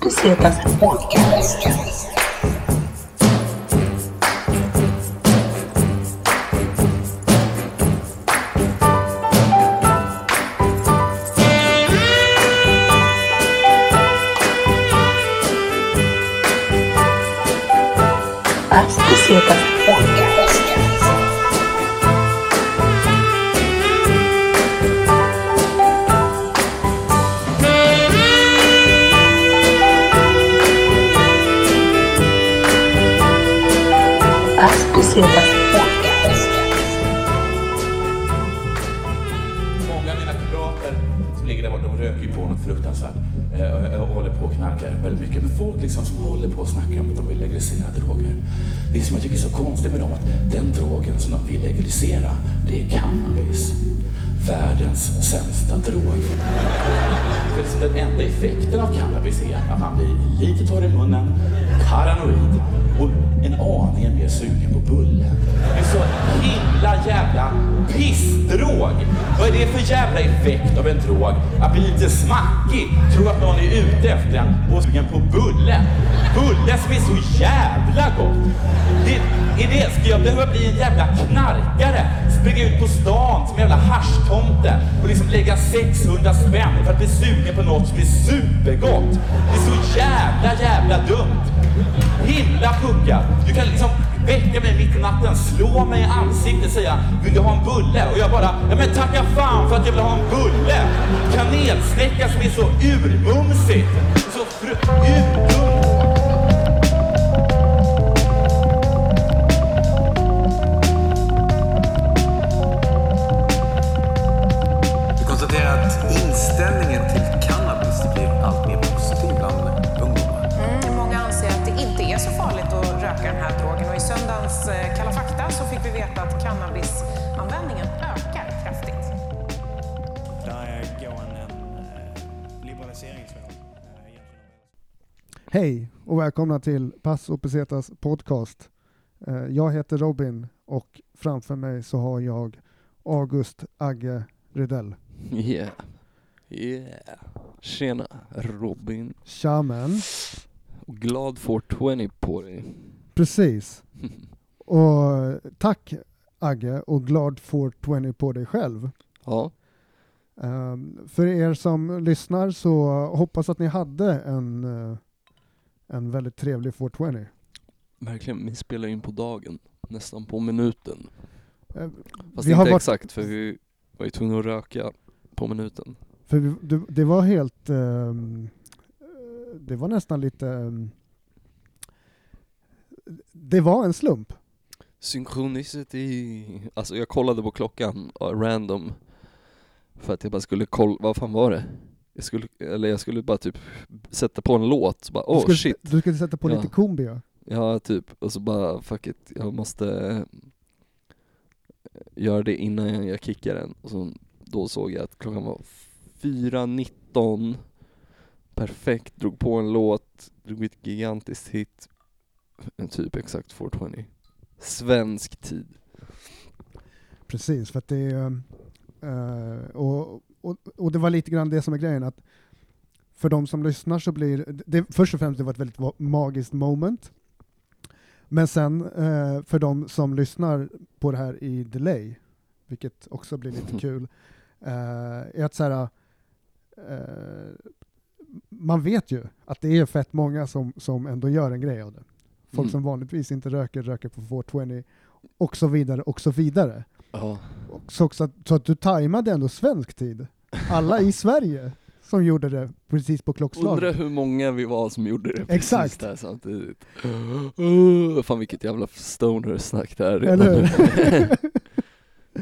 Bucetas Podcast. Drog? Att bli lite smackig, tro att någon är ute efter en och sugen på bulle. Bulle som är så jävla gott. Det, är det, ska jag behöva bli en jävla knarkare? Springa ut på stan som en jävla haschtomte och liksom lägga 600 spänn för att bli sugen på något som är supergott. Det är så jävla, jävla dumt. Himla puckar. Du kan liksom väcka mig mitt i natten, slå mig i ansiktet och säga Vill du ha en bulle? Och jag bara, ja men tacka fan för att jag vill ha en bulle. Kanelsnäcka som är så urmumsigt. Så fru... urmumsigt. Hej och välkomna till Pass och Pesetas podcast. Eh, Jag heter Robin och framför mig så har jag August Agge Rydell. Yeah. Yeah. Tjena Robin. Shaman. Och glad 420 på dig. Precis. Och tack Agge och glad 420 på dig själv. Ja, Ehm, För er som lyssnar så hoppas att ni hade en, eh, en väldigt trevlig 420. verkligen. Vi spelar in på dagen. Nästan på minuten. Eh, Fast Vi har inte varit- exakt för vi var ju tvungna att röka på minuten. För vi- det, det var helt... eh, det var nästan lite... ehm, det var en slump. Synchronicity. Alltså jag kollade på klockan, uh, random. För att jag bara skulle kolla, vad fan var det? Jag skulle, eller jag skulle bara typ sätta på en låt, så bara du, oh skulle, shit. du skulle sätta på Ja. lite kumbia. Ja, typ. Och så bara, fuck it, jag måste göra det innan jag kickar den. Och så, då såg jag att klockan var 4.19. Perfekt, drog på en låt, drog ett gigantiskt hit. En typ exakt 420. Svensk tid. Precis, för att det är... eh, och, och, och det var lite grann det som är grejen, att för de som lyssnar så blir det, först och främst det var ett väldigt magiskt moment. Men sen eh, för de som lyssnar på det här i delay, vilket också blir lite kul, eh, är att så här, eh, man vet ju att det är fett många som, som ändå gör en grej av det. Folk Mm. som vanligtvis inte röker, röker på 420 och så vidare och så vidare. Och Så, också att, så att du tajmade ändå svensk tid. Alla i Sverige som gjorde det precis på undrar klockslaget. hur många vi var som gjorde det precis Exakt. där samtidigt. Uh, fan vilket jävla stoner-snack det här redan.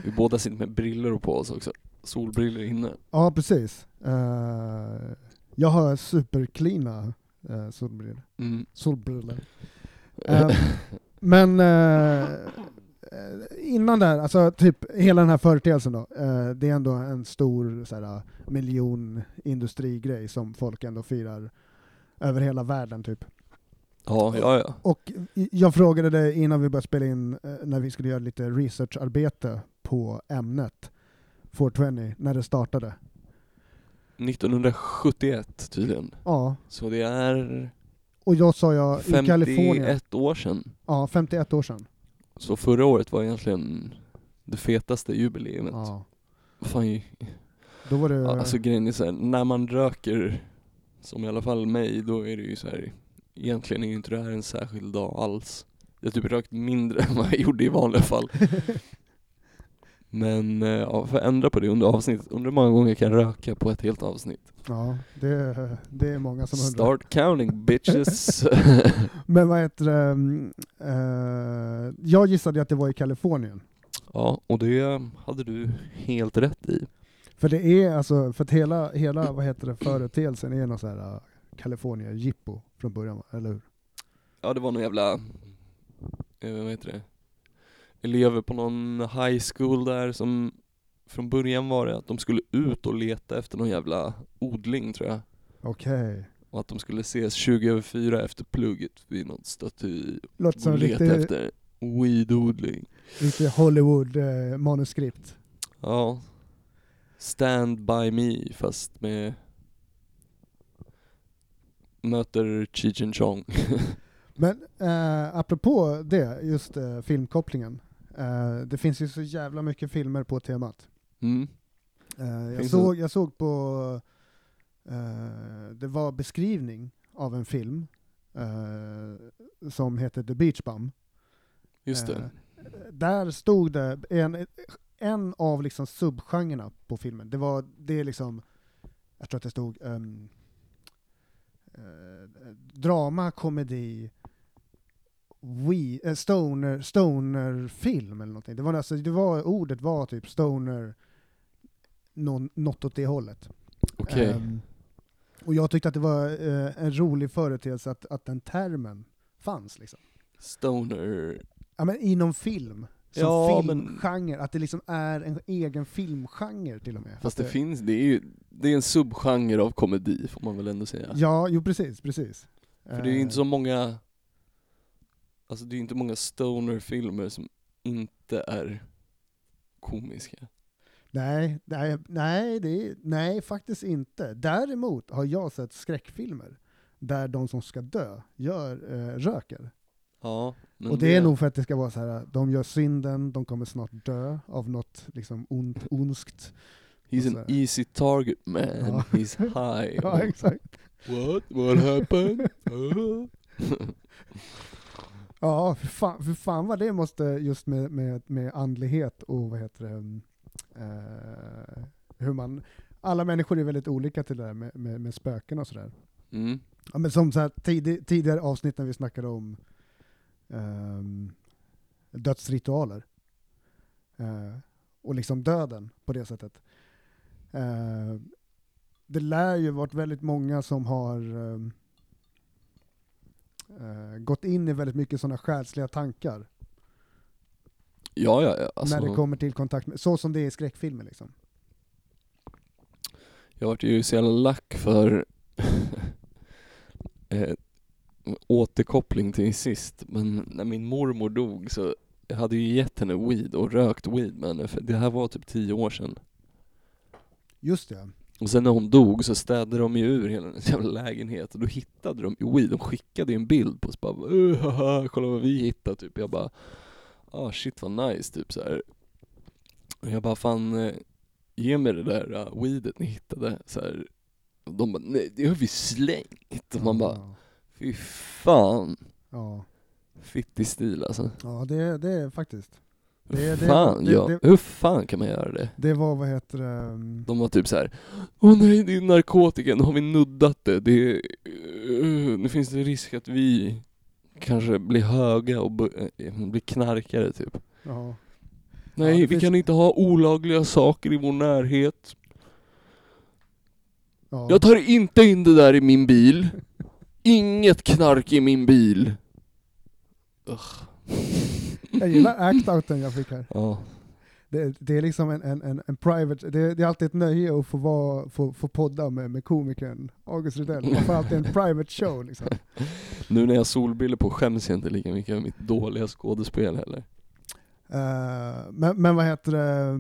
Vi båda sitter med brillor på oss också. Solbrillor inne. ja, precis. Eh, jag har supercleana uh, solbrillor. Mm. solbrillor. Eh, men eh, eh, innan där, alltså typ hela den här företeelsen då, eh, det är ändå en stor såhär, miljonindustrigrej som folk ändå firar över hela världen typ. Ja, ja, ja. Och jag frågade dig innan vi började spela in, eh, när vi skulle göra lite researcharbete på ämnet 420, när det startade. 1971 tydligen. Ja, Så det är och jag sa jag i Kalifornien. 51 år sedan. Ja, 51 år sedan. Så förra året var egentligen det fetaste jubileumet. Ja. Fan, Då var det... alltså grejen är så här, när man röker, som i alla fall mig, då är det ju så här. egentligen är ju inte det här en särskild dag alls. Jag har typ rökt mindre än vad jag gjorde i vanliga fall. Men eh, ja, för att ändra på det under avsnittet, undrar hur många gånger jag kan röka på ett helt avsnitt? ja, det, det är många som undrar. Start counting bitches! Men vad heter det? mm, eh, jag gissade att det var i Kalifornien. ja, och det hade du helt rätt i. För det är alltså, för att hela, hela vad heter det, företeelsen är någon så här California jippo från början, eller hur? Ja det var någon jävla, eh, vad heter det, elever på någon high school där som från början var det att de skulle ut och leta efter någon jävla odling tror jag. Okej. Och att de skulle ses 20 över 4 efter plugget vid någon staty Låter och leta riktigt, efter weedodling. riktigt Hollywood eh. Ja. Stand by me fast med möter Cheech and Chong. Men eh, apropå det, just eh, filmkopplingen. Eh, det finns ju så jävla mycket filmer på temat. mm. Eh, jag, såg, jag såg på, eh, det var beskrivning av en film som heter The Beach Bum. Just det. Där stod det en, en av liksom subgenrerna på filmen. Det var det är liksom, jag tror att det stod eh, drama, komedi, we, eh, stoner, stoner-film eller någonting. Det var, alltså, det var, ordet var typ stoner, någon, något åt det hållet. Okej. Ehm, och jag tyckte att det var eh, en rolig företeelse att, att den termen fanns. Liksom. Stoner. Ja, men inom film. Som Ja, men- filmgenre, att det liksom är en egen filmgenre till och med. Fast Att det finns, det är ju, det är en subgenre av komedi får man väl ändå säga. Ja, jo precis, precis. För det är ju inte Eh, så många, alltså det är ju inte många stoner-filmer som inte är komiska. Nej, nej, nej, det nej, faktiskt inte. Däremot har jag sett skräckfilmer där de som ska dö gör, eh, röker. Ja, och det, är nog för att det ska vara så här, de gör synden, de kommer snart dö av något liksom ont, onskt. He's an easy target man, Ja. he's high. Ja, exakt. What? What happened? Ja, för fan, för fan vad det måste, just med, med, med andlighet och vad heter det, mm, eh, hur man, alla människor är väldigt olika till det där med, med, med spöken och sådär. mm. Ja, men som så här, tid, tidigare avsnitt när vi snackade om ehm, dödsritualer. Eh, och liksom döden på det sättet. Eh, det lär ju varit väldigt många som har ehm, eh, gått in i väldigt mycket sådana själsliga tankar. Ja, ja. Alltså, när det kommer till kontakt med, så som det är i skräckfilmer liksom. Jag vart ju så jävla lack för eh, återkoppling till sist, men när min mormor dog så jag hade ju gett henne weed och rökt weed med henne, för det här var typ tio år sedan. Just det. Och sen när hon dog så städade de ju ur hela hennes jävla lägenhet och då hittade de weed, de skickade ju en bild på oss bara "Uh, haha, kolla vad vi hittade typ. Jag bara ah shit vad nice typ så här. Och jag bara fan eh, ge mig det där uh, weedet ni hittade så här. Och de bara nej det har vi slängt. Och man bara fy fan. ja, Fittig stil alltså. ja det, det är faktiskt. Det- det- fan, det- ja, hur fan kan man göra det? Det var, vad heter det, mm, De var typ så här. Åh nej, det är narkotika, nu har vi nuddat det. det är, uh, nu finns det risk att vi kanske blir höga och bu- eh, blir knarkare typ. ja. Nej, det vi finns- kan inte ha olagliga saker i vår närhet. ja. Jag tar inte in det där i min bil. Inget knark i min bil. Ugh. Jag gillar act-outen jag fick här. Ja. Det, det är liksom en, en, en, en private, det, det är alltid ett nöje att få, vara, få, få podda med, med komikern August Rydell. Man får alltid en private show liksom. Nu när jag har solbriller på skäms jag inte lika mycket över mitt dåliga skådespel heller. Eh, men, men vad heter det,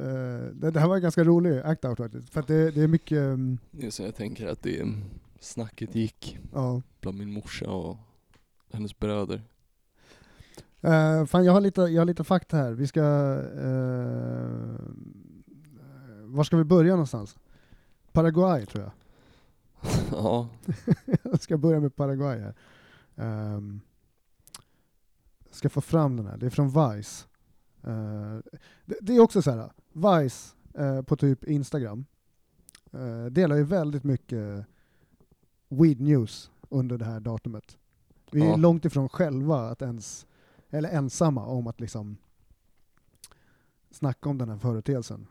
eh, det, det här var en ganska rolig act-out faktiskt. För att det, det är mycket, mm, Det är så jag tänker att det snacket gick ja. bland min morsa och hennes bröder. Uh, fan, jag har, lite, jag har lite fakta här. Vi ska... Uh, var ska vi börja någonstans? Paraguay tror jag. ja, jag ska börja med Paraguay här. Jag ska få fram den här, det är från Vice. Eh, det, det är också så här, Vice eh, på typ Instagram eh, delar ju väldigt mycket weed news under det här datumet. Vi är Ja. långt ifrån själva att ens, eller ensamma om att liksom snacka om den här företeelsen.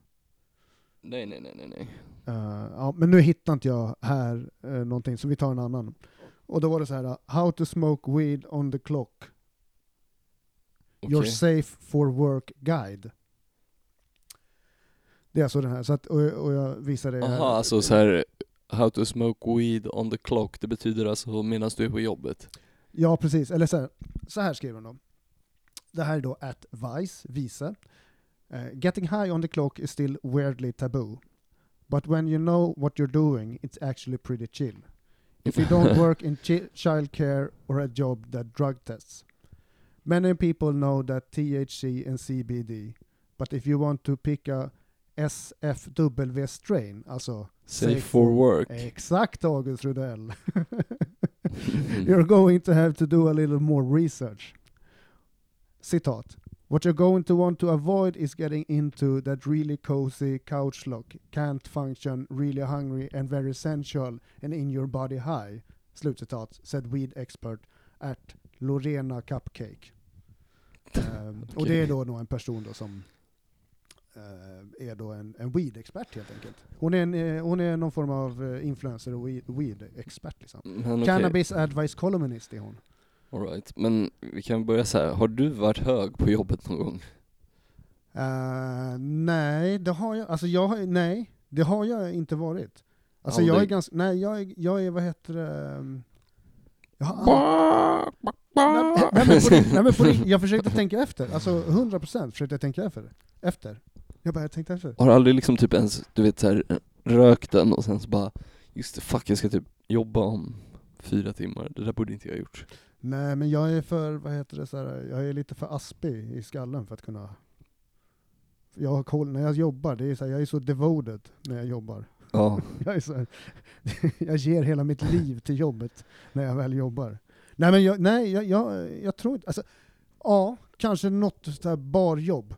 nej nej nej nej nej. Eh, ja, men nu hittar inte jag här uh, någonting, så vi tar en annan. Och då var det så här, uh, How to smoke weed on the clock. Your Okej. safe for work guide. Det är alltså den här, så att, och, och jag visar det här. Aha, alltså så här How to smoke weed on the clock, det betyder alltså medan du är på jobbet? Ja, precis. Eller så här, så här skriver de. Det här är då at Vice, Vice. Eh, getting high on the clock is still weirdly taboo. But when you know what you're doing, it's actually pretty chill. If you don't work in chi- childcare or a job that drug tests. Many people know that THC and CBD, but if you want to pick a SFW strain, alltså Safe for work. Exakt August Rudell. You're going to have to do a little more research. Citat. What you're going to want to avoid is getting into that really cozy couch lock, can't function, really hungry and very sensual and in your body high. Slutcitat, said weed expert at Lorena Cupcake. Ehm, Och det är då nog en person då som eh, är då en, en weed-expert helt enkelt. Hon är, en, eh, hon är någon form av eh, influencer och weed- weed-expert liksom. Men okej, Cannabis advice columnist är hon. All right. Men vi kan börja så här. har du varit hög på jobbet någon gång? Eh, nej, det har jag, alltså jag har, nej, det har jag inte varit. Alltså jag är Aldrig? ganska, nej jag är, jag är vad heter det, ehm, jag har aldrig, nej, nej, men på, nej men på jag försökte tänka efter, alltså 100% försökte jag tänka efter. efter. Jag bara, jag tänkte efter. Har du aldrig liksom typ ens, du vet så här, rökt den och sen så bara Just det, fuck jag ska typ jobba om fyra timmar, det där borde inte jag ha gjort. Nej men jag är för, vad heter det, så här, jag är lite för aspig i skallen för att kunna jag har koll, när jag jobbar, det är så här, jag är så devoted när jag jobbar. Ja, Jag, är så här, jag ger hela mitt liv till jobbet när jag väl jobbar. Nej men jag, nej, jag, jag, jag tror inte, alltså, ja, kanske något så här barjobb.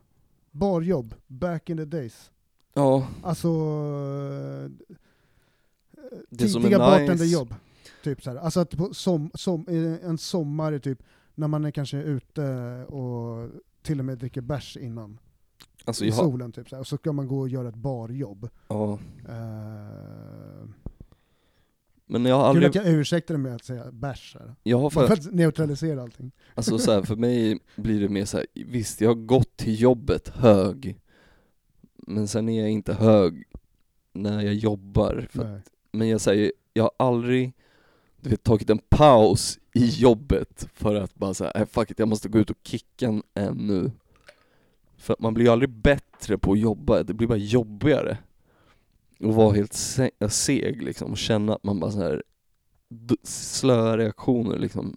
Barjobb, back in the days. ja Alltså, Det tidiga nice- bartenderjobb. Typ så här. Alltså att på som, som, eh, en sommar, typ, när man är kanske ute och till och med dricker bärs innan. alltså I solen typ, så här. och så ska man gå och göra ett barjobb. ja, Uh, men jag har Kul aldrig, att jag ursäktade med att säga bärs här. jag har för, för att neutralisera allting. alltså så här, för mig blir det mer så här, visst jag har gått till jobbet hög, men sen är jag inte hög när jag jobbar, Nej. Men jag säger, jag har aldrig du vet, tagit en paus i jobbet för att bara säga, äh, fuck it, jag måste gå ut och kicka en, nu. För att man blir ju aldrig bättre på att jobba, det blir bara jobbigare. Och vara helt se- äh, seg liksom, och känna att man bara så här slöa reaktioner liksom.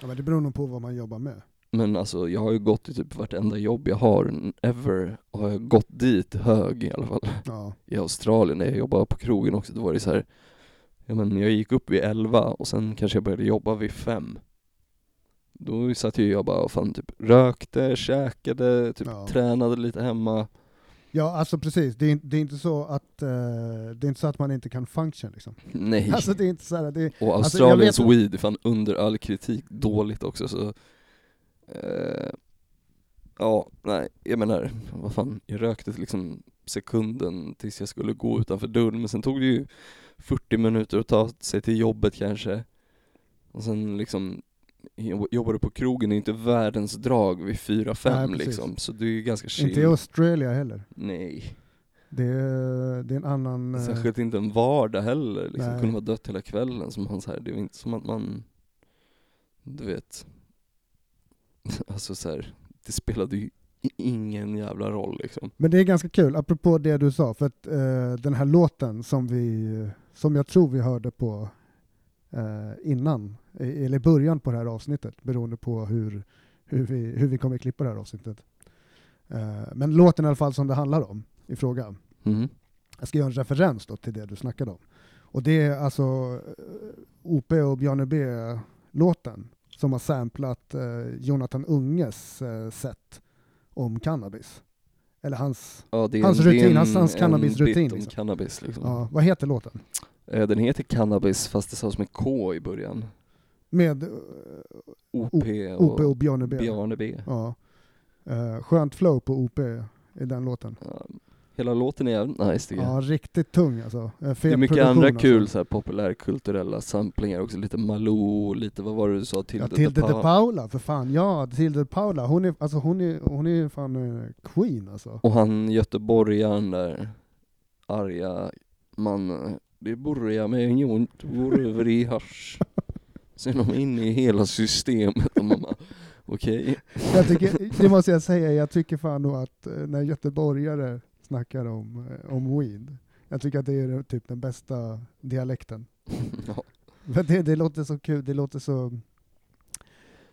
Ja, men det beror nog på vad man jobbar med. Men alltså jag har ju gått till typ vartenda jobb jag har ever, och har jag gått dit hög i alla fall Ja. i Australien när jag jobbade på krogen också, då var det så här. Ja men jag gick upp vid 11 och sen kanske jag började jobba vid 5 Då satt ju jag bara och fan typ rökte, käkade, typ Ja. tränade lite hemma ja, alltså precis. Det är, det är inte så att eh, det är inte så att man inte kan function liksom. Nej, Alltså det är inte så här, det och alltså, Australiens vet- weed är fan under all kritik dåligt också så eh, Ja, nej, jag menar, vad fan, jag rökte liksom sekunden tills jag skulle gå utanför dörren men sen tog det ju 40 minuter att ta sig till jobbet kanske. Och sen liksom jobb- jobbar du på krogen är ju inte världens drag vid 4-5 Nej, precis. liksom, så det är ju ganska chill inte i Australien heller. Nej, Det är, det är en annan... eh, särskilt inte en vardag heller liksom, kunde vara dött hela kvällen som man så här, det är inte som att man Du vet. Alltså så här, det spelade ju ingen jävla roll liksom. Men det är ganska kul, apropå det du sa, för att eh, den här låten som vi, som jag tror vi hörde på eh, innan, eller i början på det här avsnittet, beroende på hur, hur, vi, hur vi kommer klippa det här avsnittet. Eh, men låten i alla fall som det handlar om i fråga. Mhm. Jag ska göra en referens då till det du snackade om. Och det är alltså eh, OP och Bjarne B-låten som har samplat eh, Jonathan Unges eh, set om cannabis. Eller hans, Ja, Hans en, är rutin, en- hans- hans cannabisrutin, liksom. cannabis liksom. ja, vad heter låten? Eh, Den heter Cannabis fast det sades med K i början. Med OP OP och och Bjarne B. Bjarne B. Ja. Eh, skönt flow på OP i den låten. Ja, Hela låten är jävligt nice tycker jag. Ja, riktigt tung alltså. Fet Det är mycket andra alltså. kul så här, populärkulturella samplingar också, lite Malou, lite vad var det du sa? Ja, Tilde Tilde de Pa- Paula, för fan. Ja, Tilde de Paula. Hon är, alltså, hon är, hon är fan eh, queen alltså. Och han göteborgaren där, arga mannen. Det börjar med en jont, går över i hasch. Sen är de inne i hela systemet och man bara, okej. Jag tycker, det måste jag säga, jag tycker fan nog att eh, när göteborgare snackar om, eh, om weed, jag tycker att det är typ den bästa dialekten. Ja. Men det, det låter så kul, det låter så...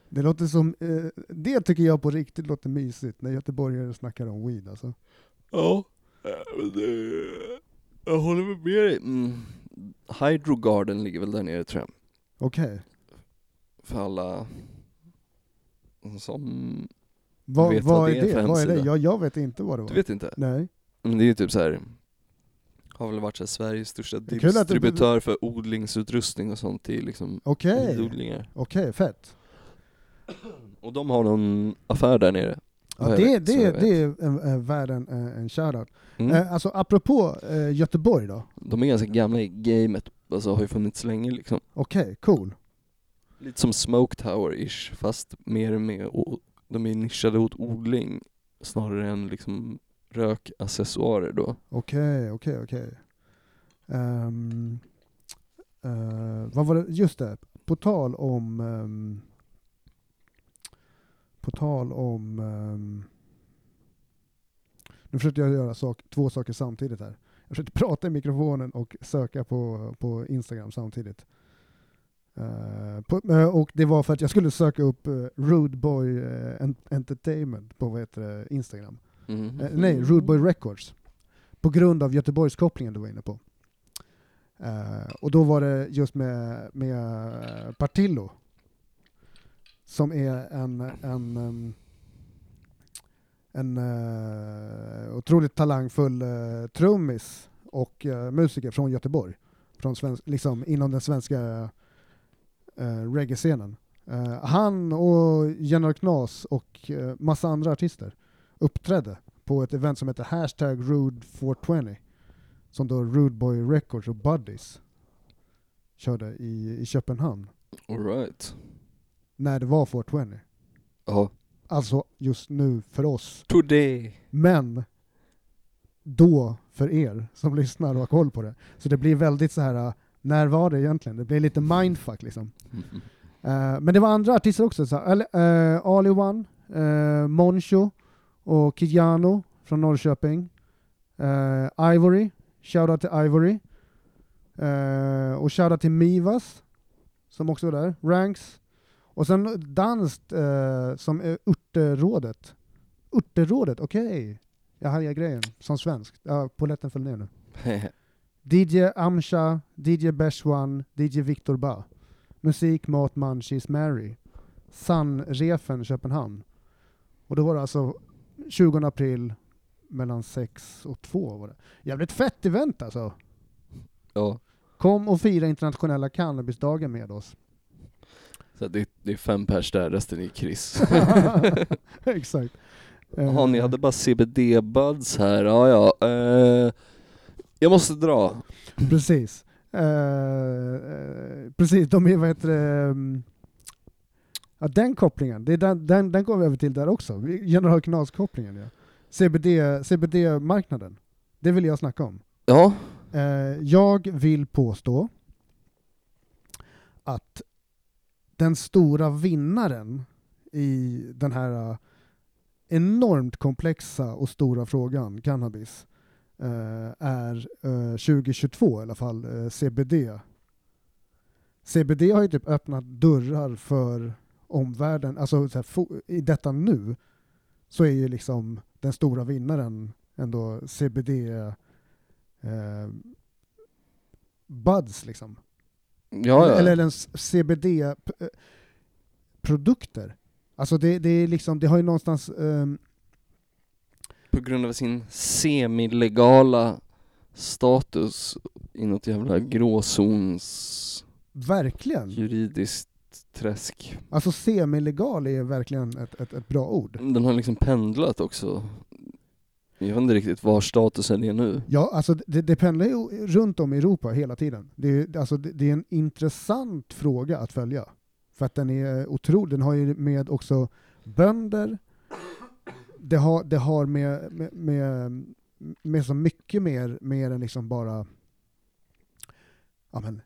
Det låter som, eh, det tycker jag på riktigt låter mysigt, när göteborgare snackar om weed alltså. Ja, men det, jag håller med dig. Mm. Hydro Garden ligger väl där nere tror jag. Okej. För alla som, Vad, vet vad vad det är är det? för Vad är det? hemsida. Jag, jag vet inte vad det var. du vet inte? Nej. Men det är ju typ så här. Har väl varit så här Sveriges största är kul att du- distributör för odlingsutrustning och sånt till liksom Okej, odlingar. okej, fett. Och de har någon affär där nere. Ja, Vad det, så det, jag vet. det är en, en, värd en, en shoutout. Mm. Eh, alltså apropå eh, Göteborg då. De är ganska gamla i gamet, alltså har ju funnits länge liksom. Okej, cool. Lite som Smoke Tower-ish, fast mer med, och de är nischade åt odling snarare än liksom rökaccessoarer då. Okej, okej, okej. Okay. Um, uh, vad var det? Just det, på tal om... um, på tal om... um, nu försökte jag göra sak, två saker samtidigt här. Jag försökte prata i mikrofonen och söka på, på Instagram samtidigt. Uh, på, uh, och det var för att jag skulle söka upp uh, Rude Boy Entertainment på vad heter det, Instagram. Mm. Eh, nej, Rude Boy Records. På grund av Göteborgskopplingen du var inne på. Eh, och då var det just med, med Partillo. Som är en, en, em, en uh, otroligt talangfull uh, trummis och uh, musiker från Göteborg. Från svensk, liksom inom den svenska uh, reggae-scenen. Han och General Knas och uh, massa andra artister uppträdde på ett event som heter Hashtag Rude 420 som då Rude Boy Records och Buddies körde i, i Köpenhamn Alright. när det var 420. Ja. Alltså just nu för oss, Today. men då för er som lyssnar och har koll på det. Så det blir väldigt så här. äh, när var det egentligen? Det blir lite mindfuck liksom. Mhm. Eh, men det var andra artister också, så, eller, uh, Ali One, uh, Moncho och Kijano från Norrköping. Eh, Ivory, shoutout till Ivory. Eh, och shoutout till Mivas, som också var där. Ranks. Och sen danskt eh, som är Urterådet. Urterådet, okej. Jag hajar grejen, som svensk. Ja, polletten föll ner nu. DJ Amsha, DJ Beshwan, DJ Victor Ba. Musik, mat, munchies, Mary. Sun-refen Köpenhamn. Och då var det alltså 20 april mellan 6 och 2 var det. Jävligt fett event alltså. ja. Kom och fira internationella cannabisdagen med oss. Så det, det är fem pers där, resten är Chris. Exakt. Jaha, ni hade bara CBD-buds här, ja ja. Eh, jag måste dra. Precis. Eh, eh, precis, de är, vad heter det, ja, den kopplingen, det är den, den, den går vi över till där också. General Knas-kopplingen ja. CBD, CBD-marknaden. Det vill jag snacka om. Ja. Eh, jag vill påstå att den stora vinnaren i den här enormt komplexa och stora frågan, cannabis, eh, är eh, 2022 i alla fall, eh, CBD. CBD har ju typ öppnat dörrar för omvärlden, alltså så här, i detta nu så är ju liksom den stora vinnaren ändå CBD eh, buds liksom. Ja, ja. Eller ens CBD-produkter. Alltså det, det är liksom, det har ju någonstans, ehm, På grund av sin semilegala status i något jävla gråzons verkligen, juridiskt träsk. alltså semilegal är verkligen ett, ett, ett bra ord. Den har liksom pendlat också. Jag vet inte riktigt var statusen är nu. Ja, alltså det, det pendlar ju runt om i Europa hela tiden. Det är, alltså det, det är en intressant fråga att följa. För att den är otrolig. Den har ju med också bönder, det har, det har med, med, med, med så mycket mer, mer än liksom bara ja, men,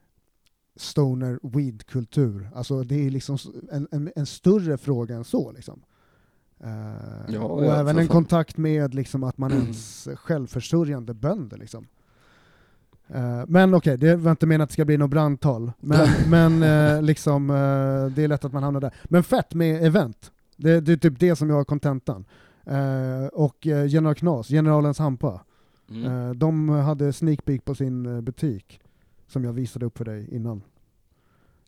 stoner weed-kultur. Alltså det är liksom en, en, en större fråga än så. Liksom. Eh, Ja, och ja, även en fan. kontakt med liksom, att man ens självförsörjande bönder. Liksom. Eh, men okej, det var inte menat att det ska bli något brandtal. Men, men eh, liksom, det är lätt att man hamnar där. Men fett med event. Det, det är typ det som jag har kontentan. Och General Knas, Generalens Hampa. Mm. De hade sneak peek på sin butik som jag visade upp för dig innan.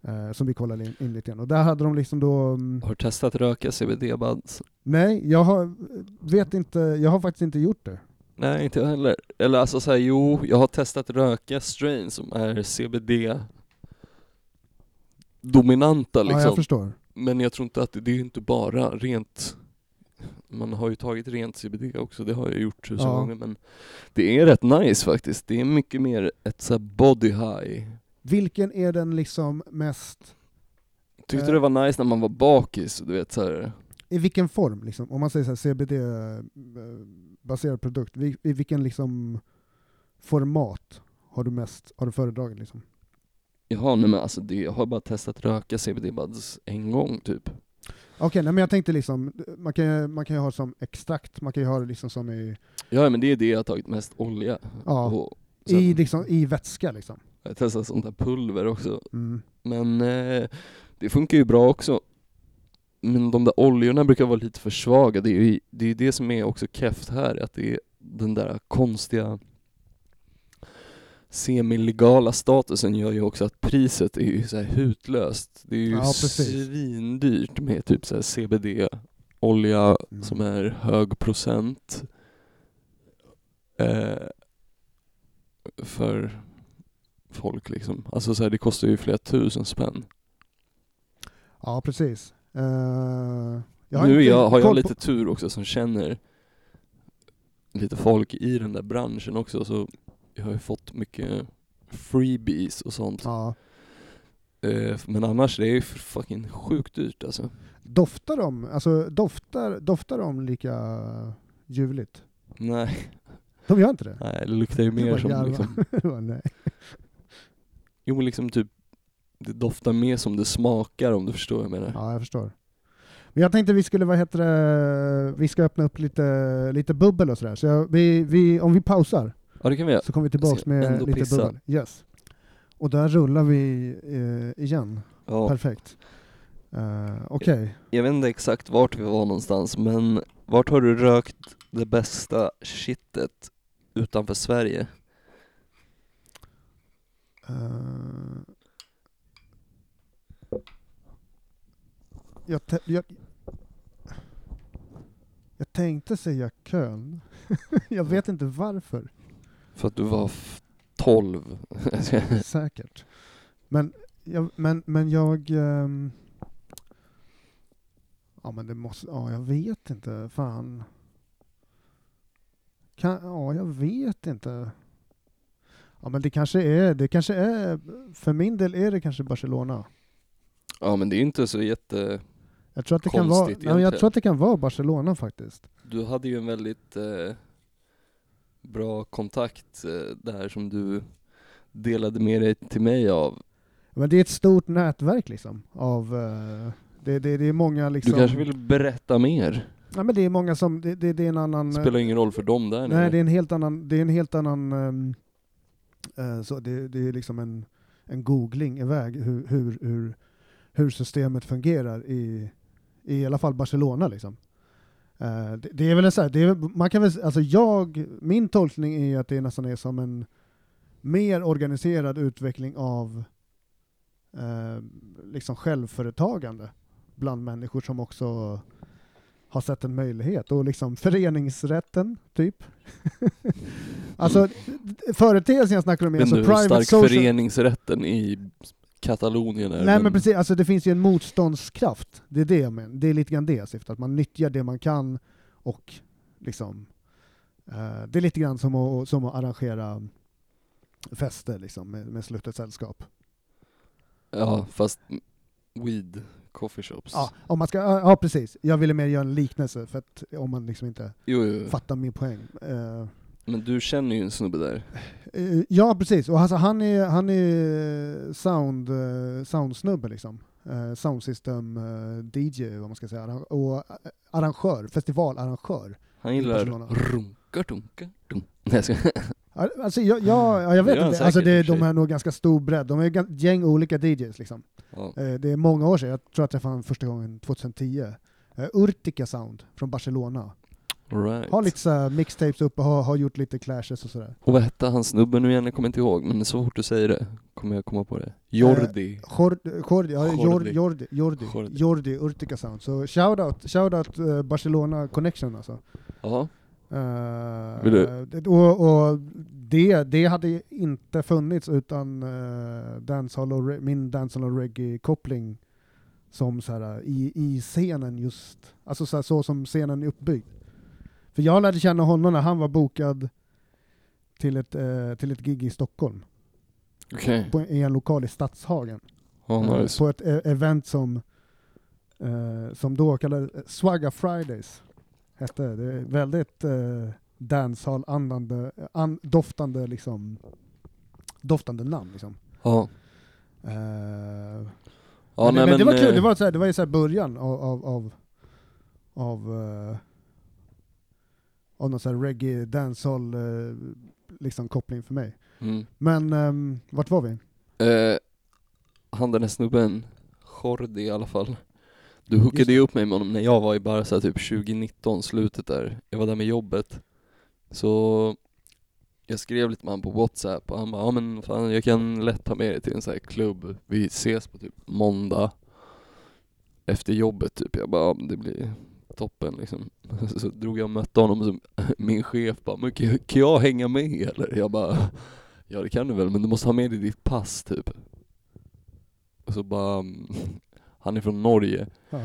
Eh, som vi kollade in, in lite grann. Och där hade de liksom då... mm, Har du testat röka CBD-buds? nej, jag har, vet inte, jag har faktiskt inte gjort det. Nej, inte jag heller. Eller alltså såhär, jo, jag har testat röka strain som är CBD dominanta Ja, jag liksom. förstår. Men jag tror inte att det, det är inte bara rent man har ju tagit rent CBD också, det har jag gjort tusen Ja. gånger men det är rätt nice faktiskt. Det är mycket mer ett så här body high. Vilken är den liksom mest... Tyckte Eh. det var nice när man var bakis, du vet så här. I vilken form? Liksom? Om man säger så här, CBD-baserad produkt, vi- i vilken liksom format har du mest har du föredragit? Liksom? Jaha, nej men alltså det, jag har bara testat röka CBD buds en gång typ. Okej, nej, men jag tänkte liksom, man kan, man kan ju ha som extrakt, man kan ju ha det liksom som i, Ja men det är det jag har tagit mest olja. ja, Och sen, i, liksom, i vätska. Liksom. Jag testat sånt där pulver också. Mm. Men eh, det funkar ju bra också. Men de där oljorna brukar vara lite för svaga. Det är ju det, är det som är också keft här, att det är den där konstiga semilegala statusen gör ju också att priset är ju så här hutlöst. Det är ju Ja, svindyrt med typ så CBD-olja Mm. som är hög procent. Eh, för folk liksom. Alltså så här, det kostar ju flera tusen spänn. Ja, precis. Eh, jag har nu inte jag, har jag lite tur också som känner lite folk i den där branschen också så jag har ju fått mycket freebies och sånt. Ja. Eh, men annars det är ju fucking sjukt dyrt alltså. Doftar de, alltså doftar, doftar de lika ljuvligt? Nej, De gör inte det? nej det luktar ju mer bara som liksom, bara, nej. Jo men liksom typ det doftar mer som det smakar om du förstår vad jag menar. Ja, jag förstår. Men jag tänkte vi skulle, vad heter det, vi ska öppna upp lite, lite bubbel och sådär. Så jag, vi, vi, om vi pausar Ja det kan vi göra. så kommer vi tillbaks med lite pissa. bubbel. Yes. Och där rullar vi eh, igen. Ja. Perfekt. Uh, Okej. Jag vet inte exakt vart vi var någonstans men vart har du rökt det bästa shitet utanför Sverige? Eh, jag, jag, jag tänkte säga Köln. jag vet inte varför. För att du var f- 12. Säkert. Men jag, men, men jag... ehm, ja men det måste... Ja, jag vet inte. Fan. Kan, ja, jag vet inte. Ja men det kanske är... Det kanske är... För min del är det kanske Barcelona. ja men det är inte så jätte... Jag tror att det kan vara... Men jag egentligen. tror att det kan vara Barcelona faktiskt. Du hade ju en väldigt eh, bra kontakt eh, där som du delade med dig till mig av. Men det är ett stort nätverk liksom. Av... eh, det, det, det är många liksom... Du kanske vill berätta mer? Ja, men det är många som, det, det, det är en annan... Spelar ingen roll för dem där Nej, nere. det är en helt annan, det är en helt annan, eh, Eh, så det, det är liksom en, en googling iväg hur, hur, hur, hur systemet fungerar i, i alla fall Barcelona liksom. Eh, det, det är väl så här, det är, man kan väl, alltså jag, min tolkning är att det nästan är som en mer organiserad utveckling av eh, liksom självföretagande bland människor som också har sett en möjlighet och liksom föreningsrätten, typ. alltså företeelsen jag snackar om är Vet alltså du private stark social... föreningsrätten i Katalonien är? Nej men precis, alltså det finns ju en motståndskraft. Det är det jag menar. Det är lite grann det jag syftar, att man nyttjar det man kan och liksom eh, det är lite grann som att, som att arrangera fester liksom med, med slutet sällskap. Ja, fast weed coffee shops. Ja, om man ska, ja precis. Jag ville mer göra en liknelse för att om man liksom inte Jo, jo. fattar min poäng. Eh, Men du känner ju en snubbe där. Eh, Ja precis, och alltså, han är, han är sound, eh, soundsnubbe liksom. Eh, soundsystem eh, DJ vad man ska säga, och arrangör, festivalarrangör. Han gillar runka dunka dunk. Nej jag Alltså jag, jag, ja, jag vet inte, alltså det, de är nog ganska stor bredd, de är ett gäng olika DJs liksom. Ja. Eh, Det är många år sedan, jag tror jag träffade honom första gången 2010. Eh, Urtica Sound från Barcelona. Right. Har lite så mixtapes uppe, har, har gjort lite clashes och sådär. Och vad hette han snubben nu igen? Jag kommer inte ihåg, men så fort du säger det kommer jag komma på det. Jordi. Jordi, Jordi, ja, Jordi. Jordi, Jordi, Jordi, Jordi. Jordi Urtica Sound. Så shoutout, shoutout eh, Barcelona Connection alltså. Ja. Eh, det- och och det, det hade inte funnits utan uh, dancehall och, min dancehall och reggae-koppling som så här, i, i scenen just, alltså så, här, så som scenen är uppbyggd. För jag lärde känna honom när han var bokad till ett, eh, till ett gig i Stockholm, Okej. på, i en lokal i Stadshagen. Eh, nice. På ett e- event som, eh, som då kallades Swagga Fridays. Hette det. det är väldigt eh, dancehall-andande, an, doftande liksom, doftande namn liksom. Ja. Eh, Ja, men, nej, men, det var kul, eh, det var, så här, det var ju så här början av, av, av, av, eh, av någon sån här reggae, dancehall eh, liksom koppling för mig. Mm. Men ehm, vart var vi? Eh, han den där snubben, Jordi i alla fall. Du Just hookade ju upp mig med honom när jag var i Barca typ 2019, slutet där. Jag var där med jobbet. Så jag skrev lite med honom på Whatsapp och han bara, ja men fan jag kan lätt ta med dig till en sån här klubb. Vi ses på typ måndag efter jobbet typ. Jag bara, ja, det blir toppen liksom. Så drog jag och mötte honom och så min chef bara, men kan kan jag hänga med eller? Jag bara, ja det kan du väl men du måste ha med dig ditt pass typ. Och så bara, mm, han är från Norge. Ja.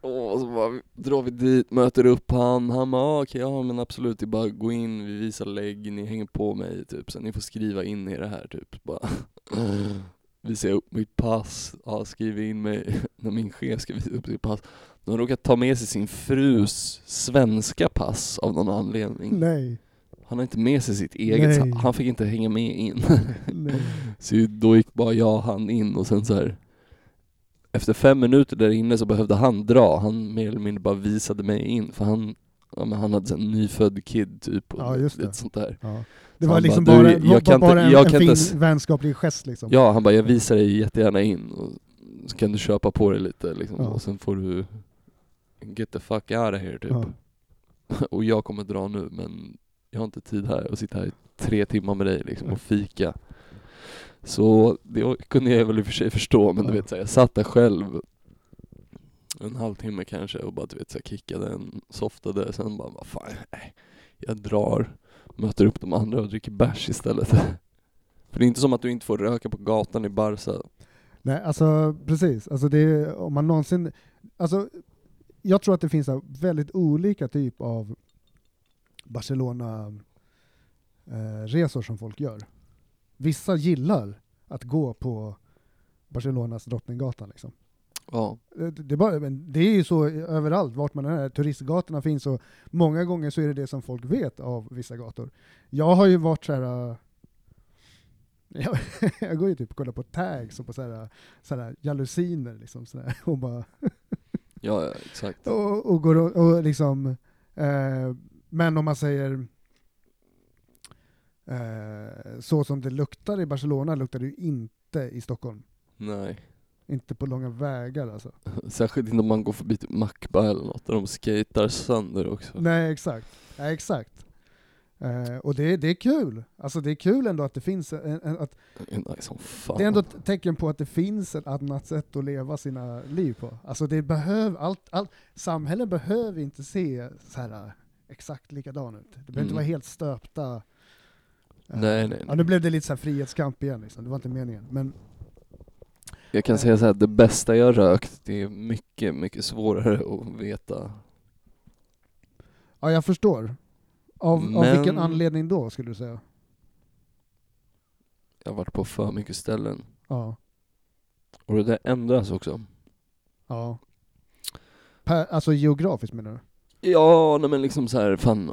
Och så bara drar vi dit, möter upp han, han bara ah, okej, ja men absolut, det är bara att gå in, vi visar lägg, ni hänger på mig typ, så ni får skriva in er det här typ. Bara. Visar jag upp mitt pass, ja skriver in mig, när min chef ska visa upp sitt pass. De har råkat ta med sig sin frus svenska pass av någon anledning. Nej. Han har inte med sig sitt eget, Nej. han fick inte hänga med in. Nej. Så då gick bara jag och han in och sen så här. Efter fem minuter där inne så behövde han dra, han mer eller mindre bara visade mig in för han, ja, men han hade en nyfödd kid typ och Ja, lite sånt där. Ja. Det Han var liksom bara, bara, "Du, jag kan bara inte- en, jag en fin inte vänskaplig gest liksom. Ja, han bara jag visar dig jättegärna in och så kan du köpa på dig lite liksom Ja. och sen får du get the fuck out of here typ. Ja. Och jag kommer dra nu men jag har inte tid här att sitta här i tre timmar med dig liksom och fika. Så det kunde jag väl i och för sig förstå men du vet så här, jag satt där själv en halvtimme kanske och bara du vet så här, kickade en, softade, sen bara vad fan, nej, jag drar, möter upp de andra och dricker bärs istället. För det är inte som att du inte får röka på gatan i Barca. Nej, alltså precis. Alltså det är, om man någonsin, alltså, jag tror att det finns väldigt olika typ av Barcelona-resor som folk gör. Vissa gillar att gå på Barcelonas Drottninggatan. Liksom. Ja, Det, det, bara, men det är ju så överallt, vart man är. Turistgatorna finns och många gånger så är det det som folk vet av vissa gator. Jag har ju varit så här. äh, Jag, jag går ju typ och kollar på tags och på så här, så här jalusiner liksom så här, och bara, Ja, ja exakt. och, och, går och, och liksom, eh, men om man säger eh, så som det luktar i Barcelona luktar det ju inte i Stockholm. Nej. Inte på långa vägar alltså. Särskilt inte om man går förbi typ Macba eller något där de skater sönder också. Nej exakt, Nej, exakt. Eh, och det, det är kul, alltså det är kul ändå att det finns, en, en, att, Det är nice som fan. det är ändå ett tecken på att det finns ett annat sätt att leva sina liv på. Alltså det behöver, allt, allt, samhällen behöver inte se så här eh, exakt likadan ut. Det behöver inte Mm. vara helt stöpta. Eh, Nej, nej, Ja, nu blev det lite så här frihetskamp igen, liksom. det var inte meningen. Men Jag kan säga så här, det bästa jag rökt, det är mycket, mycket svårare att veta. ja, jag förstår. Av, av Men- vilken anledning då, skulle du säga? Jag har varit på för mycket ställen. Ja. Och det där ändras också. ja. Per, alltså geografiskt menar du? Ja, nej men liksom så här, fan.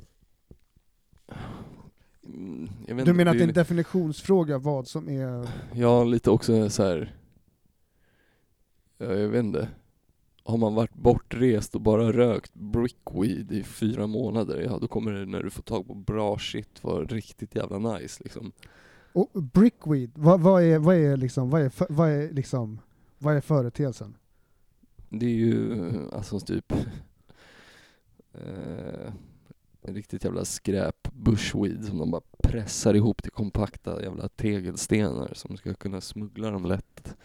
Mm, vet Du inte, menar att det är en definitionsfråga vad som är... Ja, lite också så här. Ja, jag vet inte. Har man varit bortrest och bara rökt brickweed i fyra månader, ja då kommer det när du får tag på bra shit vara riktigt jävla nice liksom. Och brickweed, vad, vad, är, vad är liksom, vad är, vad är liksom, vad är företeelsen? Det är ju alltså typ eh, riktigt jävla skräp bushweed som de bara pressar ihop till kompakta jävla tegelstenar som ska kunna smuggla dem lätt.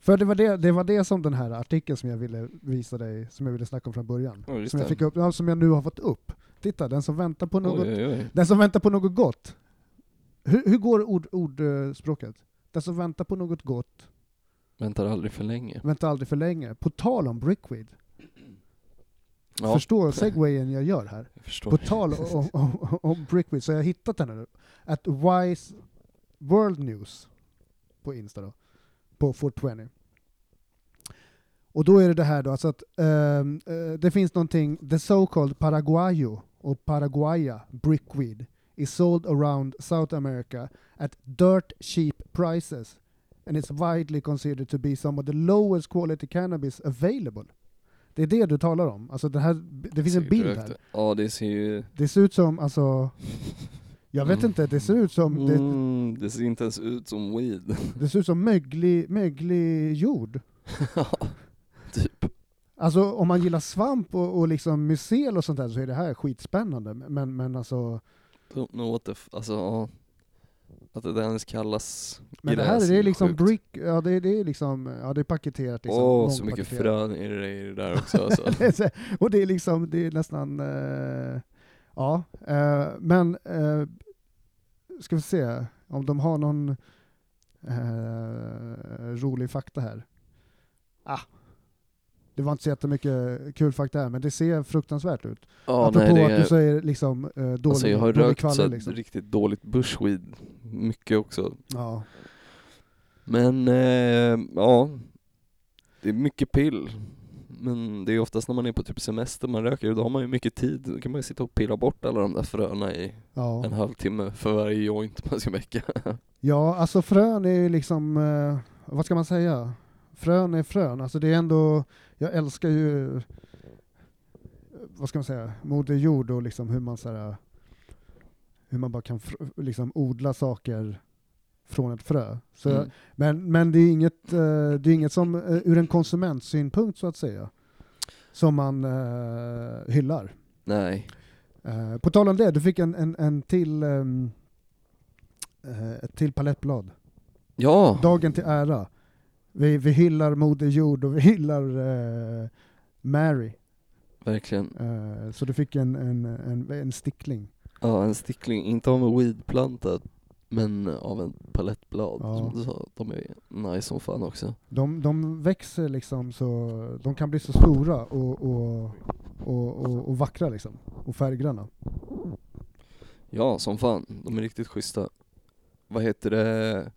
För det var det, det var det som den här artikeln som jag ville visa dig, som jag ville snacka om från början. Ja, just som jag fick upp, ja, som jag nu har fått upp. Titta, den som väntar på något, Oj, oj, oj. den som väntar på något gott. Hur, hur går ord, ordspråket? Den som väntar på något gott Väntar aldrig för länge. väntar aldrig för länge. På tal om brickweed. Ja, Förstår segwayen jag gör här? jag. På tal om, om, om Brickweed så har jag hittat den nu. Att Wise World News på Insta då, på 420. Och då är det det här då, alltså att ehm, eh, det finns någonting, the so-called Paraguayo och Paraguaya brickweed is sold around South America at dirt cheap prices and it's widely considered to be some of the lowest quality cannabis available. Det är det du talar om. Alltså det, här, det finns en bild här. Ja, det ser ju... Det ser ut som, alltså, jag vet Mm. inte, det ser ut som, det, Mm, det ser inte ens ut som weed. det ser ut som möglig, möglig jord. Ja, typ. Alltså om man gillar svamp och, och liksom mycel och sånt där så är det här skitspännande, men, men alltså, Don't know what the f- alltså, ja. Att det ens kallas men det här är liksom sjukt. brick, ja det, det är liksom, ja det är paketerat liksom. Åh, så mycket frön i det i det där också alltså. Det är så- och det är liksom, det är nästan, eh, ja, eh, men eh, ska vi se om de har någon eh, rolig fakta här. Ah, det var inte så jättemycket kul fakta här, men det ser fruktansvärt ut. Ja, Apropå nej, det att du är, säger liksom eh, dålig, alltså jag har dålig rökt kvalle så liksom. riktigt dåligt bushweed, mycket också. Ja. Men eh, ja, det är mycket pill. Men det är oftast när man är på typ semester man röker, då har man ju mycket tid. Då kan man ju sitta och pilla bort alla de där fröna i Ja. en halvtimme för varje joint man ska väcka. ja, alltså frön är ju liksom, eh, vad ska man säga? Frön är frön, alltså det är ändå, jag älskar ju, vad ska man säga, moder jord och liksom hur man så här, hur man bara kan liksom odla saker från ett frö. Så, Mm. men, men det är inget, eh, det är inget som, eh, ur en konsumentsynpunkt så att säga, som man eh, hyllar. Nej. Eh, på tal om det, du fick en, en, en till, ehm, eh, ett till palettblad. Ja, Dagen till ära. Vi, vi hyllar Moder Jord och vi hyllar Mary. verkligen. Så du fick en, en, en, en stickling. Ja, en stickling, inte av en weedplanta, men av en palettblad. Ja. Som du sa, de är nice som fan också. De, de växer liksom så, de kan bli så stora och, och, och, och, och vackra liksom. Och färggranna. Ja, som fan. De är riktigt schyssta. Vad heter det?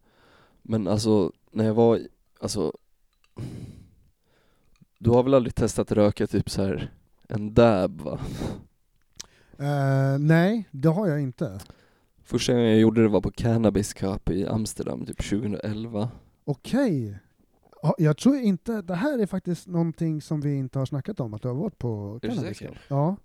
Men alltså, när jag var i, alltså Du har väl aldrig testat röka typ så här en dab va? Eh, nej, det har jag inte. Första gången jag gjorde det var på Cannabis Cup i Amsterdam typ 2011 Okej. Ja, jag tror inte, det här är faktiskt någonting som vi inte har snackat om, att du har varit på Är Cannabis? Cup. Ja,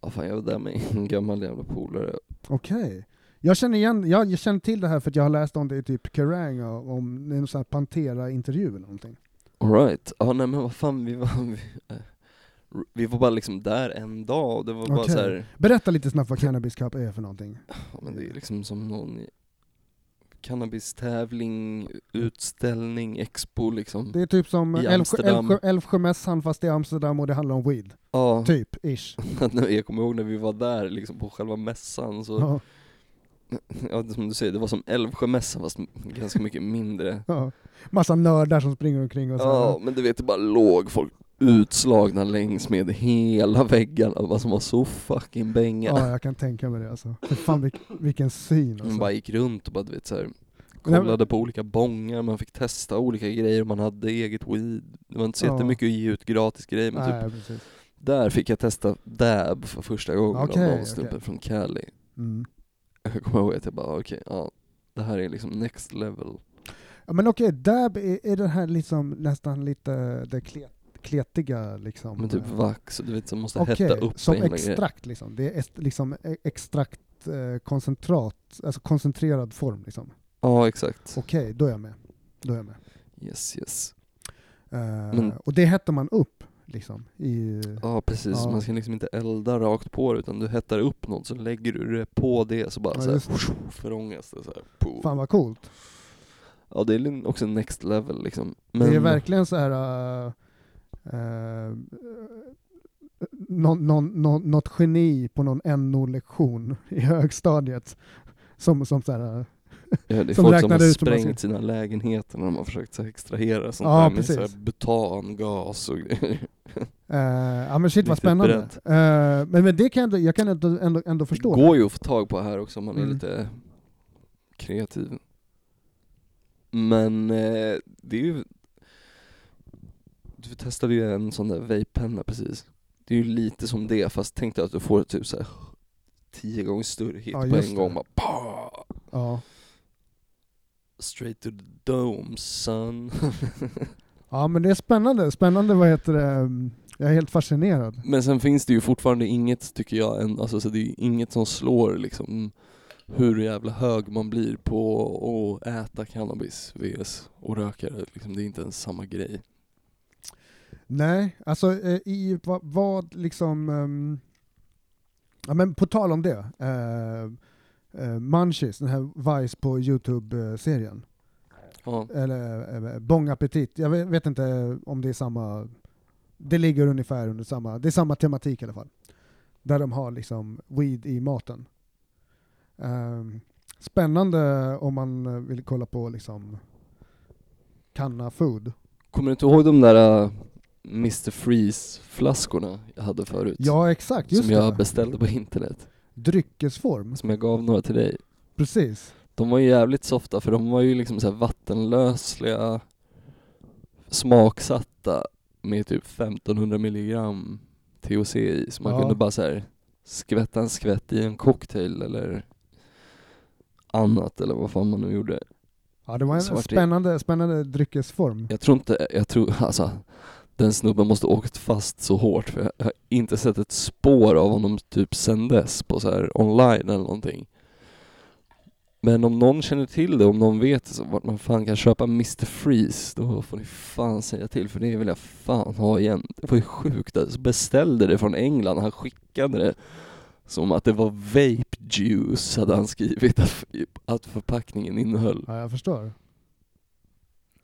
Ja fan jag var där med en gammal jävla polare. okej. Jag känner igen, jag, jag känner till det här för att jag har läst om det i typ Kerrang, om en sån här Pantera-intervju eller någonting. Alright, ja nej men vad fan vi var, vi, vi var bara liksom där en dag och det var bara Okej. så här, Berätta lite snabbt vad Cannabis Cup är för någonting. ja, men det är liksom som någon cannabistävling, utställning, expo liksom. Det är typ som I Älvsjö- Amsterdam. Älvsjö- Älvsjömässan fast i Amsterdam och det handlar om weed. Ja, Typ, ish. jag kommer ihåg när vi var där liksom på själva mässan så, Ja, ja som du säger, det var som Älvsjömässan fast ganska mycket mindre. ja. Massa nördar som springer omkring och så. Ja, men du vet det bara låg folk utslagna längs med hela väggarna, vad som var så fucking bänga. Ja, jag kan tänka mig det alltså. För fan vilk, vilken syn Man alltså. bara gick runt och bara du vet så här, kollade på olika bångar, man fick testa olika grejer, man hade eget weed. Det var inte så Ja. jättemycket att ge ut gratis grejer men typ Nej, precis. där fick jag testa dab för första gången Okej, av någon snubbe från Cali. Mm. Jag kommer ihåg att jag bara okej, ja det här är liksom next level. Ja, men okej, dab är, är det här liksom nästan lite det klet, kletiga liksom? Men typ eh, vax, du vet som måste Okej, hetta upp som extrakt liksom. Det är liksom e- extrakt eh, koncentrat, alltså koncentrerad form liksom. Ja exakt. Okej, då är jag med. Då är jag med. Yes yes. Eh, Men- Och det hettar man upp liksom i... Ja precis, Ja. man ska liksom inte elda rakt på det utan du hettar upp något så lägger du det på det så bara Ja, så här, förångas det så här. Poof. Fan vad coolt. Ja det är också next level liksom. Det är verkligen så här... Uh, uh, någon, någon, någon, något geni på någon NO-lektion i högstadiet som, som så här, uh, Ja, det är Som folk som har sprängt sina lägenheter när de har försökt så här extrahera sånt Ja, där med så här butangas och grejer. uh, ja men shit vad spännande. Uh, men, men det kan jag jag kan ändå, ändå, ändå förstå. Det går ju att få tag på här också om man är Mm. lite kreativ. Men eh, det är ju... Du testade ju en sån där vape-penna precis. Det är ju lite som det fast tänk dig att du får typ så här tio gånger större hit Ja, på en det. gång. Bara! Ja. Straight to the dome son. ja men det är spännande, spännande vad heter det, um, jag är helt fascinerad. Men sen finns det ju fortfarande inget, tycker jag, än, alltså, så det är inget som slår liksom hur jävla hög man blir på att äta cannabis vs och röka det. Liksom, det är inte ens samma grej. Nej, alltså eh, i vad, vad liksom... ehm, ja men på tal om det. Uh, uh, Munchies, den här Vice på Youtube-serien. Ja, Eller uh, Bong Appetit. Jag vet, vet inte om det är samma... Det ligger ungefär under samma... Det är samma tematik i alla fall. Där de har liksom weed i maten. Ehm, spännande om man vill kolla på liksom kanna food. Kommer du inte ihåg de där Mr Freeze-flaskorna jag hade förut? Ja exakt, just som jag det. beställde på internet. Dryckesform, Som jag gav några till dig. precis. De var ju jävligt softa för de var ju liksom så vattenlösliga, smaksatta med typ 1500 milligram THC i. Så man Ja. kunde bara så här skvätta en skvätt i en cocktail eller annat eller vad fan man nu gjorde. Ja, det var en Svart i. spännande, spännande dryckesform. Jag tror inte, jag tror alltså den snubben måste ha åkt fast så hårt för jag har inte sett ett spår av honom typ sen dess på så här online eller någonting. Men om någon känner till det, om någon vet så vart man fan kan köpa Mr Freeze, då får ni fan säga till för det vill jag fan ha igen. Det var ju sjukt, jag beställde det från England, han skickade det som att det var vape juice hade han skrivit att, att förpackningen innehöll. Ja, jag förstår.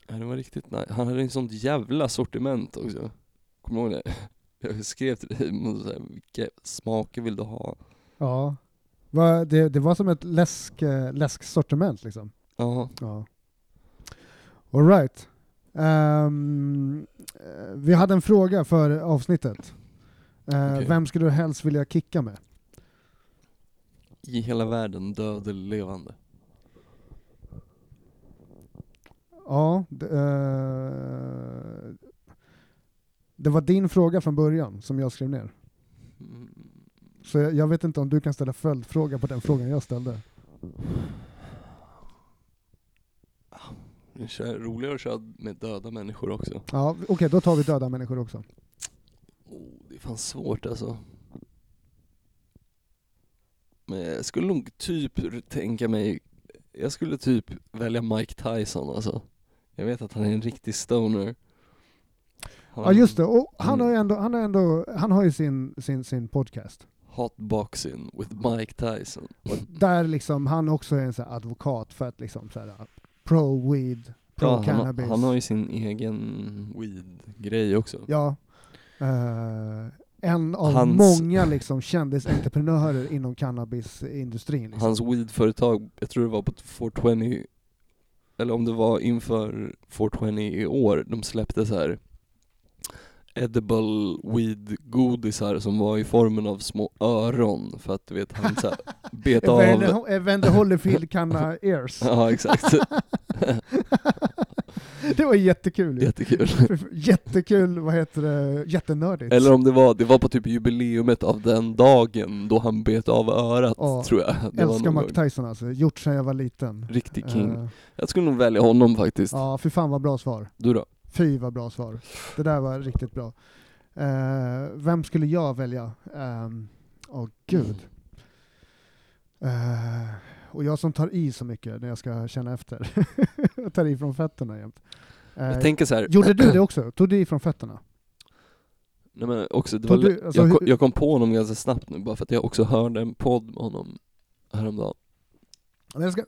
Ja, det var riktigt nice. Han hade en sånt jävla sortiment också. Kommer du ihåg det? Jag skrev till dig, här, vilka smaker vill du ha? Ja. Va, det, det var som ett läsk, eh, läsksortiment liksom. Ja, Ja. All right. Ehm, eh, vi hade en fråga för avsnittet. Eh, Okej. Vem skulle du helst vilja kicka med? i hela världen, död eller levande. Ja, det, eh, det var din fråga från början som jag skrev ner. Mm. Så jag, jag vet inte om du kan ställa följdfråga på den frågan jag ställde. Det är roligare att köra med döda människor också. Ja, okej, då tar vi döda människor också. Oh, det är fan svårt alltså. Men jag skulle nog typ tänka mig, jag skulle typ välja Mike Tyson alltså. Jag vet att han är en riktig stoner. Han, Ja, just det. Och han Mm. har ju ändå, han har ändå, han har ju sin, sin, sin podcast. Hotboxing with Mike Tyson. Och där liksom, han också är en så advokat för att liksom så här, pro weed, pro Ja, han, cannabis. har- han har ju sin egen weed-grej också. Ja. Eh, en av Hans- många liksom kändisentreprenörer inom cannabisindustrin. Liksom. Hans weed-företag, jag tror det var på 420, eller om det var inför 420 i år, de släppte så här edible weed godisar som var i formen av små öron för att du vet han så här bet av Evander, Holyfield canna ears. Ja exakt, det var jättekul. jättekul. Jättekul, vad heter det, jättenördigt. Eller om det var, det var på typ jubileumet av den dagen då han bet av örat Ja, tror jag. Det Älskar Mike Tyson alltså, gjort sedan jag var liten. Riktig king. Eh, Jag skulle nog välja honom faktiskt. ja, för fan vad bra svar. Du då? Fy vad bra svar. Det där var riktigt bra. Eh, vem skulle jag välja? Ehm, Åh gud. Eh, och jag som tar i så mycket när jag ska känna efter. jag tar i från fötterna jämt. Eh, Jag tänker så här. Gjorde du det också? Tog du i från fötterna? Nej men också, det Tog var, du- alltså, jag, kom, jag kom på honom ganska snabbt nu bara för att jag också hörde en podd med honom häromdagen. Men jag ska...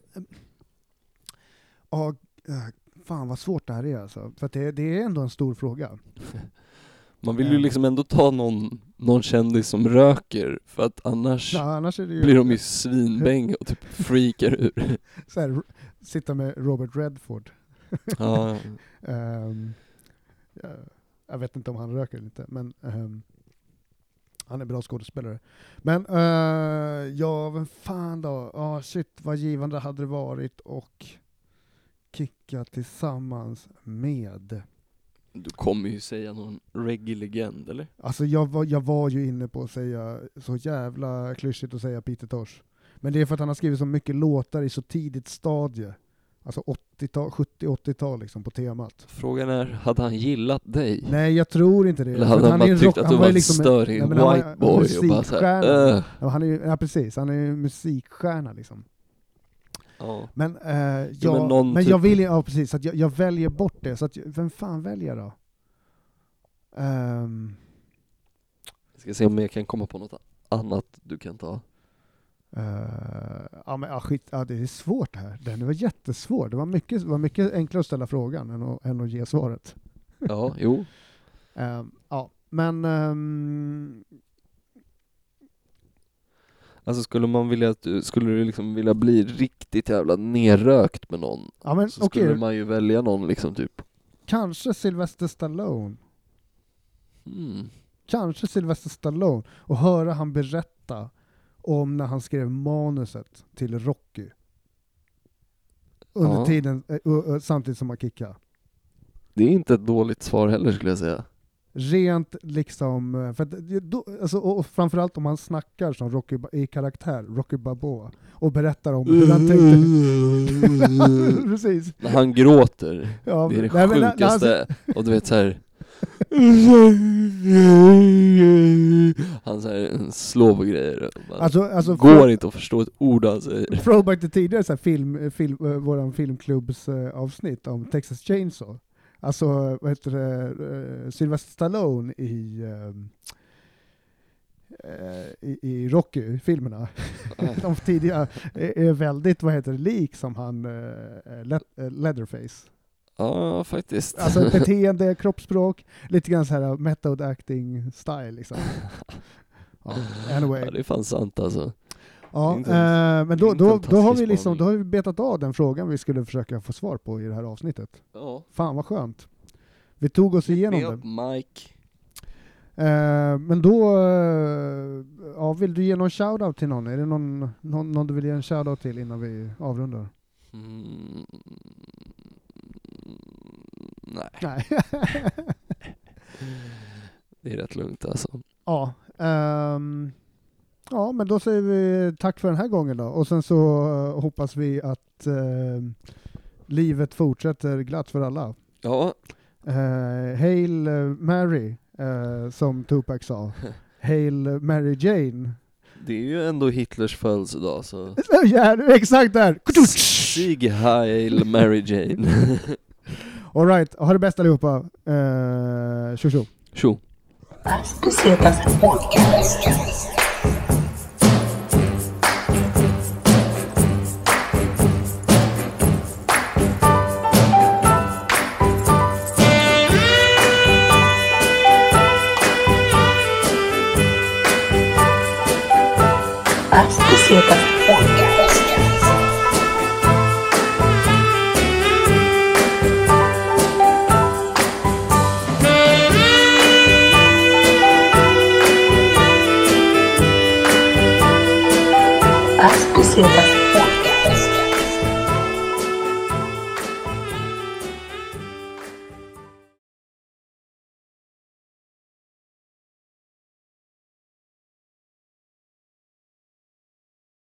Eh, fan vad svårt det här är alltså. För det, det är ändå en stor fråga. Man vill ju Ja. liksom ändå ta någon, någon kändis som röker för att annars Ja, annars ju... blir de ju svinbäng och typ freakar ur. så här, sitta med Robert Redford. Ja, Ehm, ja, jag vet inte om han röker eller inte, men ehm, han är bra skådespelare. Men uh, ja, vem fan då? Ja, shit vad givande hade det varit och kicka tillsammans med. du kommer ju säga någon reggae-legend eller? Alltså jag var, jag var ju inne på att säga, så jävla klyschigt att säga Peter Tosh. Men det är för att han har skrivit så mycket låtar i så tidigt stadie. Alltså 80-tal, 70-80-tal liksom på temat. Frågan är, hade han gillat dig? Nej jag tror inte det. Eller hade han är bara tyckt rock- att han du var var ju en liksom störig nej, men han var white boy och bara musikstjärna. såhär, uh. Ja, han är ju, ja precis, han är ju musikstjärna liksom. Ja. Men, eh, jag, men men, typ- jag vill ja precis, att jag, jag väljer bort det. Så att, vem fan väljer jag då? Ehm, Jag ska se om jag kan komma på något annat du kan ta. eh, ja men ja, skit, ja, det är svårt här. Den var jättesvår. Det var mycket, var mycket enklare att ställa frågan än att, än att ge svaret. Ja, jo. Ehm, ja, men ehm, Alltså skulle man vilja att du, skulle du liksom vilja bli riktigt jävla nerrökt med någon ja, men så okej, skulle man ju välja någon liksom typ kanske Sylvester Stallone. mm. kanske Sylvester Stallone och höra han berätta om när han skrev manuset till Rocky. Under Ja. tiden, eh, samtidigt som han kickade. Det är inte ett dåligt svar heller skulle jag säga. Rent liksom, eh, för att, det- då, alltså, och och framförallt om han snackar som Rocky, i karaktär, Rocky Balboa, och berättar om hur han tänkte. Precis. När han gråter, Ja, det är det nej, men när- när han- sjukaste. Och du vet så här. Han så här, slår på grejer. Man Alltså, alltså, går inte att förstå ett ord han säger. Throwback till tidigare så här film, film, eh, våran filmklubbs eh, avsnitt om Texas Chainsaw. Alltså, vad heter det, uh, Sylvester Stallone i, ehm, eh, i, i Rocky-filmerna. De tidiga är, väldigt, vad heter det, lik som han uh, Le eh, Leatherface. Ja, faktiskt. Alltså beteende, kroppsspråk, lite grann så här method acting style liksom. Ja, anyway. Ja, det är fan sant alltså. Ja, Inte eh, men då, då, då, har vi liksom, då har vi betat av den frågan vi skulle försöka få svar på i det här avsnittet. Ja. Fan vad skönt. Vi tog oss igenom det. Mike. Eh, men då, eh, ja, vill du ge någon shoutout till någon? Är det någon, någon, någon du vill ge en shoutout till innan vi avrundar? Mm. Nej, Nej. det är rätt lugnt alltså. ja, ehm, ja, men då säger vi tack för den här gången då. Och sen så eh, hoppas vi att eh, livet fortsätter glatt för alla. Ja, Uh, Hail Mary, eh, som Tupac sa. Hail Mary Jane. det är ju ändå Hitlers födelsedag så Ja, exakt där! Sig Heil Mary Jane. Alright, ha det bäst allihopa. Uh, tjo tjo. Tjo. point.